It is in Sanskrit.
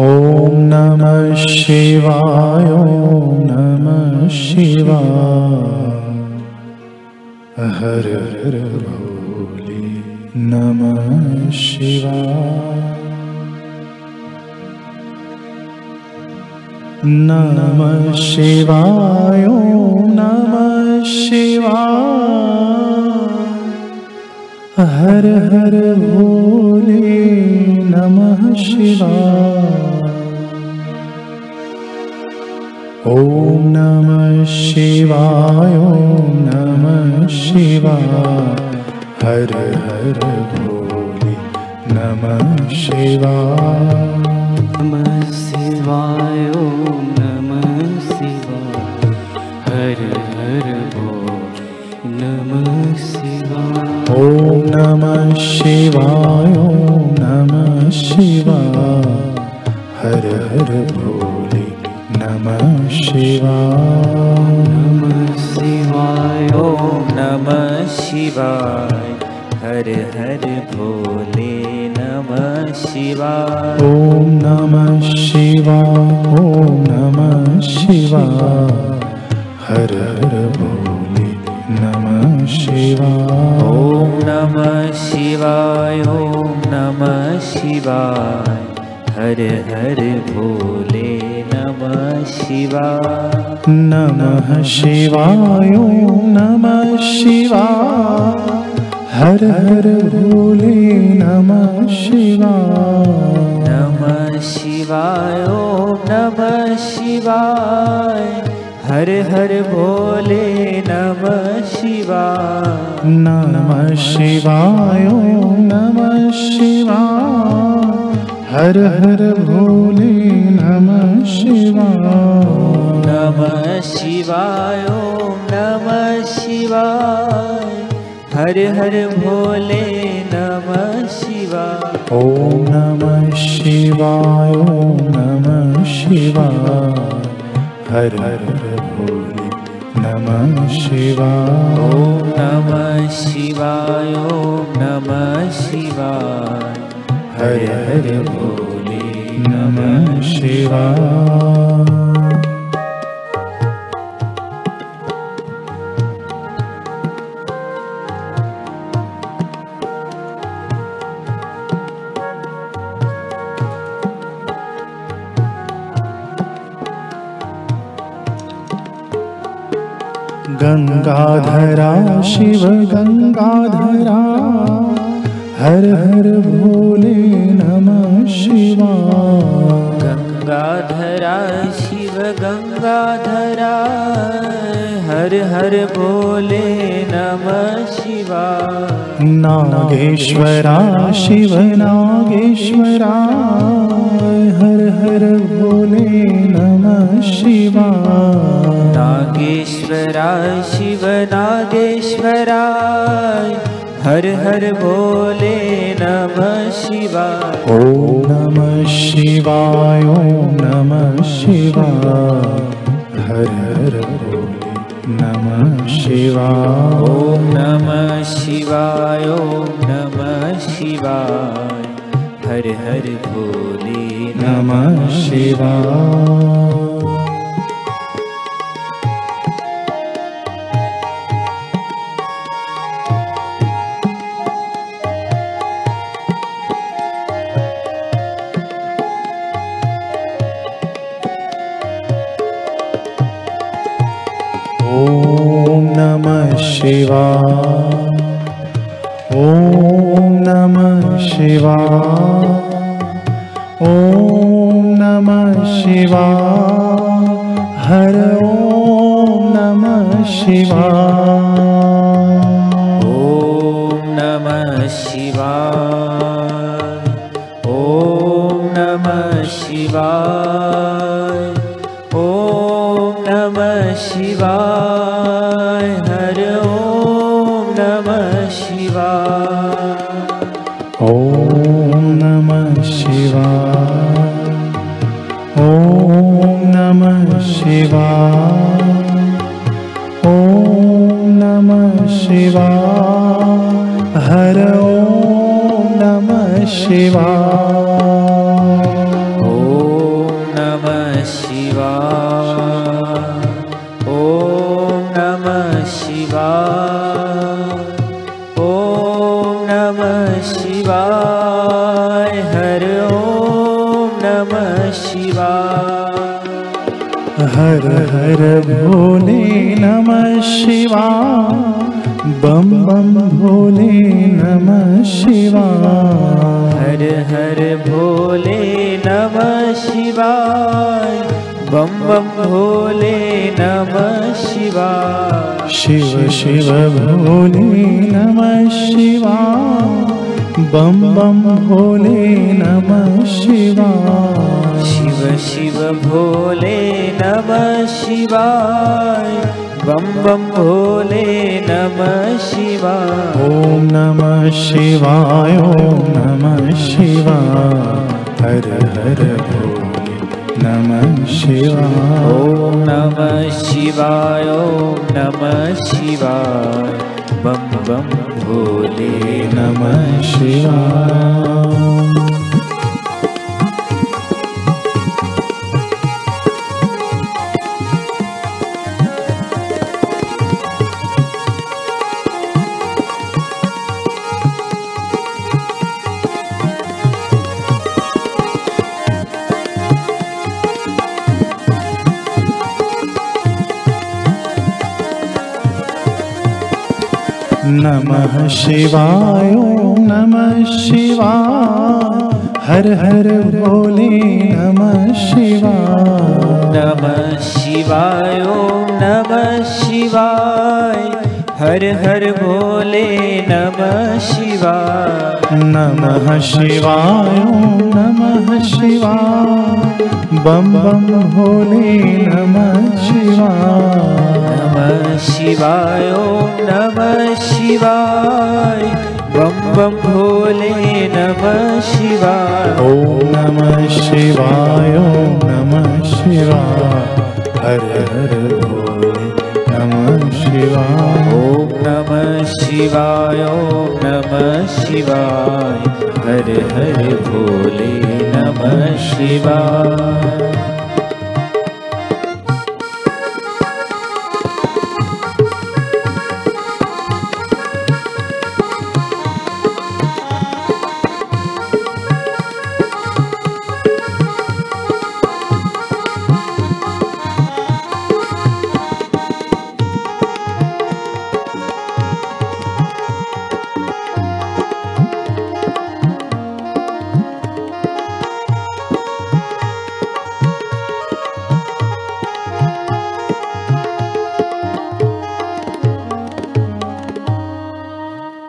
ॐ नमः शिवाय नमः शिवाय हर हर भोले नमः शिवाय नमः शिवाय नमः शिवाय हर हर भोले नमः शिवाय। ॐ नमः शिवाय ॐ नमः शिवाय। हर हर भोले नमः शिवाय। नमः शिवाय ॐ नमः शिवाय हर हर भोले नमः शिवाय। ॐ नमः शिवाय नमः शिवाय हर हर भोले नमः शिवाय नमः शिवाय ॐ नमः शिवाय। हर हर भोले नमः शिवाय ॐ नमः शिवाय ॐ नमः शिवाय हर हर शिवाय। ॐ नमः शिवाय ॐ नमः शिवाय। हर हर भोले नमः शिवाय। नमः शिवाय ॐ नमः शिवाय। हर हर भोले नमः शिवाय। नमः शिवाय ॐ नमः शिवाय हर हर भोले नमः शिवाय नमः शिवाय नमः शिवाय हर हर भोले नमः शिवाय नमः शिवाय नमः शिवाय हर हर भोले नमः शिवाय ॐ नमः शिवाय नमः शिवाय हर हर भोले नमः शिवाय। ॐ नमः शिवाय ॐ नमः शिवाय। हर हर भोले नमः शिवाय गङ्गाधरा शिव गंगाधरा हर हर भोले नमः शिवाय गङ्गाधरा शिव गंगाधरा हर हर भोले नमः शिवा। नागेश्वरा शिव नागेश्वरा हर हर भोले नमः शिवाय नागेश्वरा शिव नागेश्वरा हर हर भोले नमः शिवाय। ॐ नमः शिवाय ॐ नमः शिवाय हर हर भोले नमः शिवाय। ॐ नमः शिवाय ॐ नमः शिवाय हर हर भोले नमः शिवाय ॐ नमः शिवाय। ॐ नमः शिवाय। ॐ नमः शिवाय। हर ॐ नमः शिवाय। ॐ नमः शिवाय। ॐ नमः शिवाय शिवाय हर ॐ नमः शिवाय। ॐ नमः शिवाय। ॐ नमः शिवाय। ॐ नमः शिवाय। हर ॐ नमः शिवाय शिवा। ॐ नमः शिवाय। हर ॐ नमः शिवा। हर हर भोले नमः शिवां। बं भोले नमः शिवा। हर हर भोले नमः शिवाय। बम बम भोले नमः शिवाय। शिव शिव भोले नमः शिवाय। बम बम भोले नमः शिवाय। शिव शिव भोले नमः शिवाय। बम बम भोले नमः शिवाय। ॐ नमः शिवाय ॐ नमः शिवाय। हर हर भोले नमः शिवाय। ॐ नमः शिवाय ॐ नमः शिवाय। बम बम भोले नमः शिवाय नमः शिवाय नमः शिवाय हर हर भोले नमः शिवाय नमः शिवाय नमः शिवाय हर हर भोले नमः शिवाय नमः शिवाय ॐ नमः शिवाय बम बम भोले नमः शिवाय नमः शिवाय नमः शिवाय। बम बम भोले नमः शिवाय ॐ नमः शिवाय नमः शिवाय हर हर भोले शिवाय ॐ नमः शिवाय ॐ नमः शिवाय। हर हर भोले नमः शिवाय